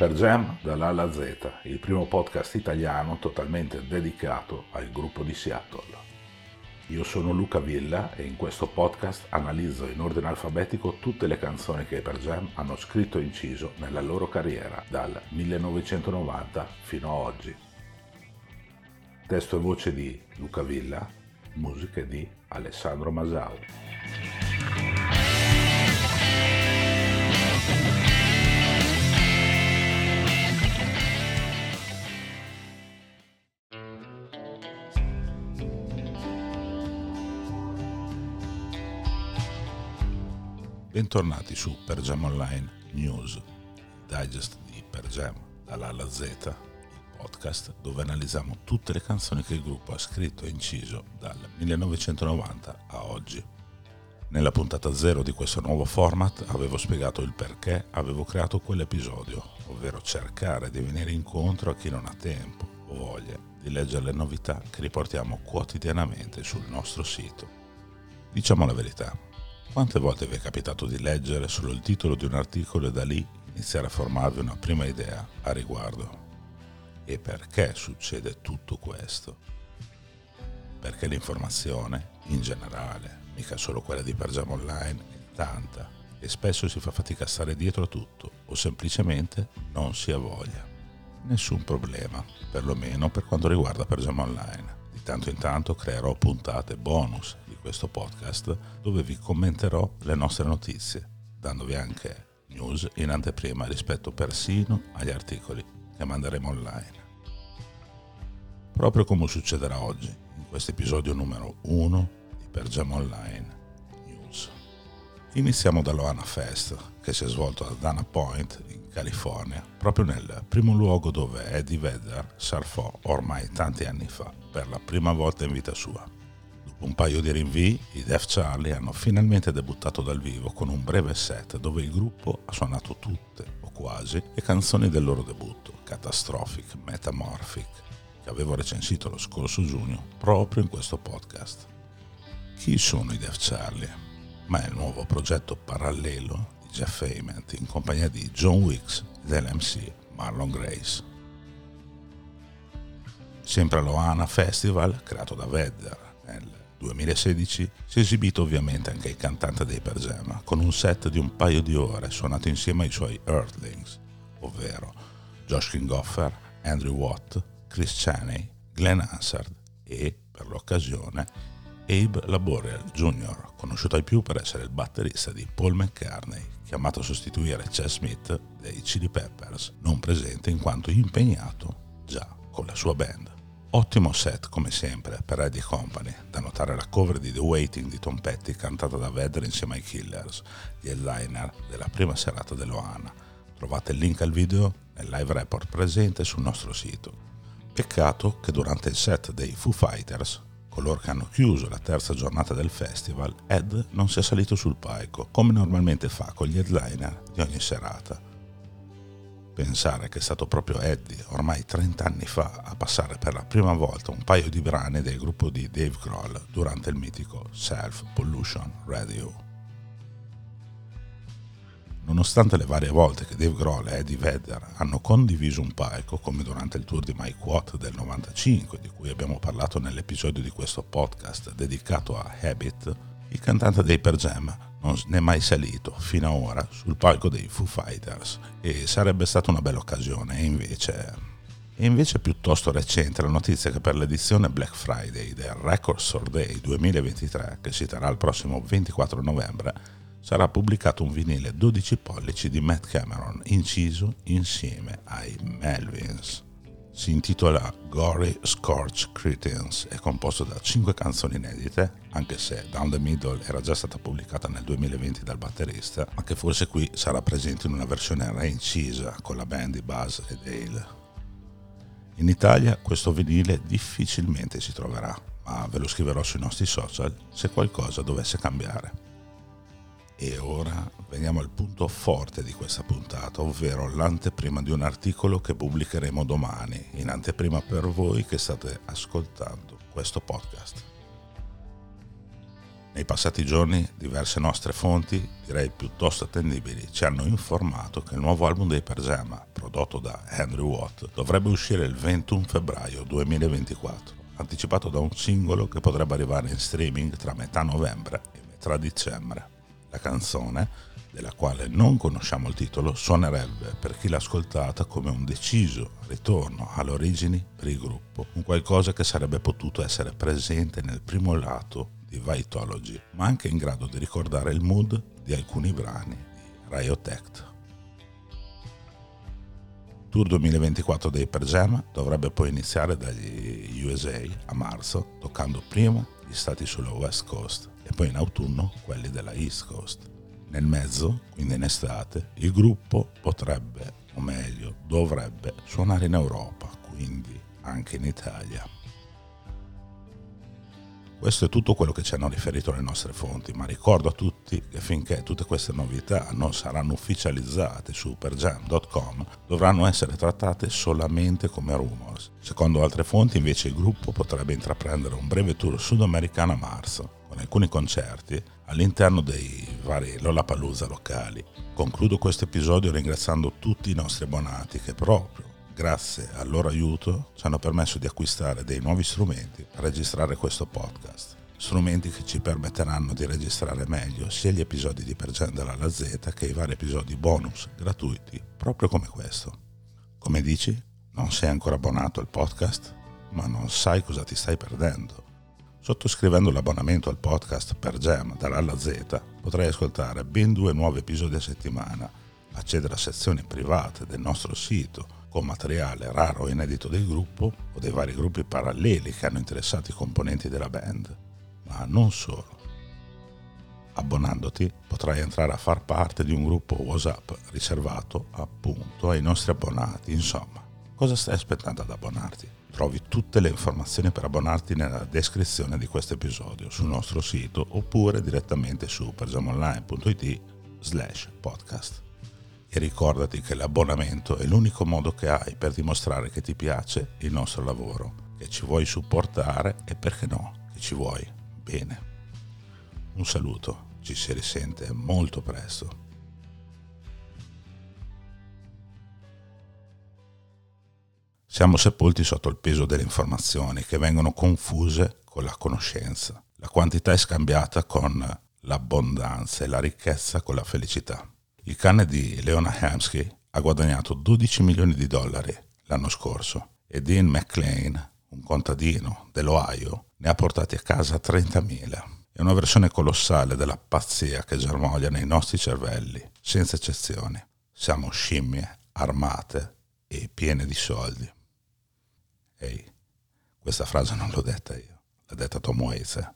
Per Jam dall'A alla Z, il primo podcast italiano totalmente dedicato al gruppo di Seattle. Io sono Luca Villa e in questo podcast analizzo in ordine alfabetico tutte le canzoni che per Jam hanno scritto e inciso nella loro carriera dal 1990 fino a oggi. Testo e voce di Luca Villa, musiche di Alessandro Masau. Bentornati su Per Jam Online News, digest di Per Jam dall'A alla Z, il podcast dove analizziamo tutte le canzoni che il gruppo ha scritto e inciso dal 1990 a oggi. Nella puntata zero di questo nuovo format avevo spiegato il perché avevo creato quell'episodio, ovvero cercare di venire incontro a chi non ha tempo o voglia di leggere le novità che riportiamo quotidianamente sul nostro sito. Diciamo la verità, quante volte vi è capitato di leggere solo il titolo di un articolo e da lì iniziare a formarvi una prima idea a riguardo? E perché succede tutto questo? Perché l'informazione, in generale, mica solo quella di Pergiamo Online, è tanta e spesso si fa fatica a stare dietro a tutto o semplicemente non si ha voglia. Nessun problema, perlomeno per quanto riguarda Pergiamo Online. Di tanto in tanto creerò puntate bonus questo podcast dove vi commenterò le nostre notizie, dandovi anche news in anteprima rispetto persino agli articoli che manderemo online. Proprio come succederà oggi, in questo episodio numero 1 di Pergem Online News. Iniziamo dall'Oana Fest, che si è svolto a Dana Point, in California, proprio nel primo luogo dove Eddie Vedder surfò ormai tanti anni fa, per la prima volta in vita sua. Un paio di rinvii, i Def Charlie hanno finalmente debuttato dal vivo con un breve set dove il gruppo ha suonato tutte, o quasi, le canzoni del loro debutto, Catastrophic, Metamorphic, che avevo recensito lo scorso giugno proprio in questo podcast. Chi sono i Def Charlie? Ma è il nuovo progetto parallelo Jeff Ament in compagnia di John Wicks e dell'MC Marlon Grace. Sempre all'Oana Festival, creato da Vedder nel 2016, si è esibito ovviamente anche il cantante dei Per Jam, con un set di un paio di ore suonato insieme ai suoi Earthlings, ovvero Josh Kingoffer, Andrew Watt, Chris Chaney, Glenn Hansard e, per l'occasione, Abe Laboriel Jr., conosciuto ai più per essere il batterista di Paul McCartney, chiamato a sostituire Chess Smith dei Chili Peppers, non presente in quanto impegnato già con la sua band. Ottimo set come sempre per Eddie Company, da notare la cover di The Waiting di Tom Petty cantata da Vedder insieme ai Killers, gli headliner della prima serata dell'Oana. Trovate il link al video nel live report presente sul nostro sito. Peccato che durante il set dei Foo Fighters coloro che hanno chiuso la terza giornata del festival, Ed non sia salito sul palco, come normalmente fa con gli headliner di ogni serata. Pensare che è stato proprio Eddie, ormai 30 anni fa, a passare per la prima volta un paio di brani del gruppo di Dave Grohl durante il mitico Self Pollution Radio. Nonostante le varie volte che Dave Grohl e Eddie Vedder hanno condiviso un palco, come durante il tour di Mike Watt del 95, di cui abbiamo parlato nell'episodio di questo podcast dedicato a Habit, il cantante dei Per Jam non è mai salito fino ad ora sul palco dei Foo Fighters e sarebbe stata una bella occasione e invece e invece è piuttosto recente la notizia che per l'edizione Black Friday del Record Store Day 2023, che si terrà il prossimo 24 novembre, sarà pubblicato un vinile 12 pollici di Matt Cameron inciso insieme ai Melvins. Si intitola Gory Scorch Cretins, è composto da 5 canzoni inedite, anche se Down the Middle era già stata pubblicata nel 2020 dal batterista, ma che forse qui sarà presente in una versione reincisa con la band di Buzz e Dale. In Italia questo vinile difficilmente si troverà, ma ve lo scriverò sui nostri social se qualcosa dovesse cambiare. E ora veniamo al punto forte di questa puntata, ovvero l'anteprima di un articolo che pubblicheremo domani, in anteprima per voi che state ascoltando questo podcast. Nei passati giorni diverse nostre fonti, direi piuttosto attendibili, ci hanno informato che il nuovo album dei Per Jam, prodotto da Andrew Watt, dovrebbe uscire il 21 febbraio 2024, anticipato da un singolo che potrebbe arrivare in streaming tra metà novembre e metà dicembre. La canzone, della quale non conosciamo il titolo, suonerebbe per chi l'ha ascoltata come un deciso ritorno alle origini per il gruppo, un qualcosa che sarebbe potuto essere presente nel primo lato di Vitology, ma anche in grado di ricordare il mood di alcuni brani di Riot Act. Tour 2024 dei Per Jam dovrebbe poi iniziare dagli USA a marzo, toccando prima gli stati sulla West Coast e poi in autunno quelli della East Coast. Nel mezzo, quindi in estate, il gruppo potrebbe, o meglio, dovrebbe suonare in Europa, quindi anche in Italia. Questo è tutto quello che ci hanno riferito le nostre fonti, ma ricordo a tutti che finché tutte queste novità non saranno ufficializzate su superjam.com dovranno essere trattate solamente come rumors. Secondo altre fonti invece il gruppo potrebbe intraprendere un breve tour sudamericano a marzo, con alcuni concerti all'interno dei vari Lollapalooza locali. Concludo questo episodio ringraziando tutti i nostri abbonati che proprio grazie al loro aiuto, ci hanno permesso di acquistare dei nuovi strumenti per registrare questo podcast. Strumenti che ci permetteranno di registrare meglio sia gli episodi di Pergen dalla Z che i vari episodi bonus gratuiti, proprio come questo. Come dici, non sei ancora abbonato al podcast, ma non sai cosa ti stai perdendo. Sottoscrivendo l'abbonamento al podcast per Gem dall'Alla Z potrai ascoltare ben due nuovi episodi a settimana, accedere a sezioni private del nostro sito con materiale raro e inedito del gruppo o dei vari gruppi paralleli che hanno interessato i componenti della band. Ma non solo. Abbonandoti potrai entrare a far parte di un gruppo WhatsApp riservato appunto ai nostri abbonati. Insomma, cosa stai aspettando ad abbonarti? Trovi tutte le informazioni per abbonarti nella descrizione di questo episodio sul nostro sito oppure direttamente su persiamoonline.it slash podcast e ricordati che l'abbonamento è l'unico modo che hai per dimostrare che ti piace il nostro lavoro, che ci vuoi supportare e perché no, che ci vuoi bene. Un saluto, ci si risente molto presto. Siamo sepolti sotto il peso delle informazioni che vengono confuse con la conoscenza. La quantità è scambiata con l'abbondanza e la ricchezza con la felicità. Il cane di Leona Hamsky ha guadagnato 12 milioni di dollari l'anno scorso e Dean McLean, un contadino dell'Ohio, ne ha portati a casa 30.000. È una versione colossale della pazzia che germoglia nei nostri cervelli, senza eccezioni. Siamo scimmie, armate e piene di soldi. Ehi, questa frase non l'ho detta io, l'ha detta Tom Waits.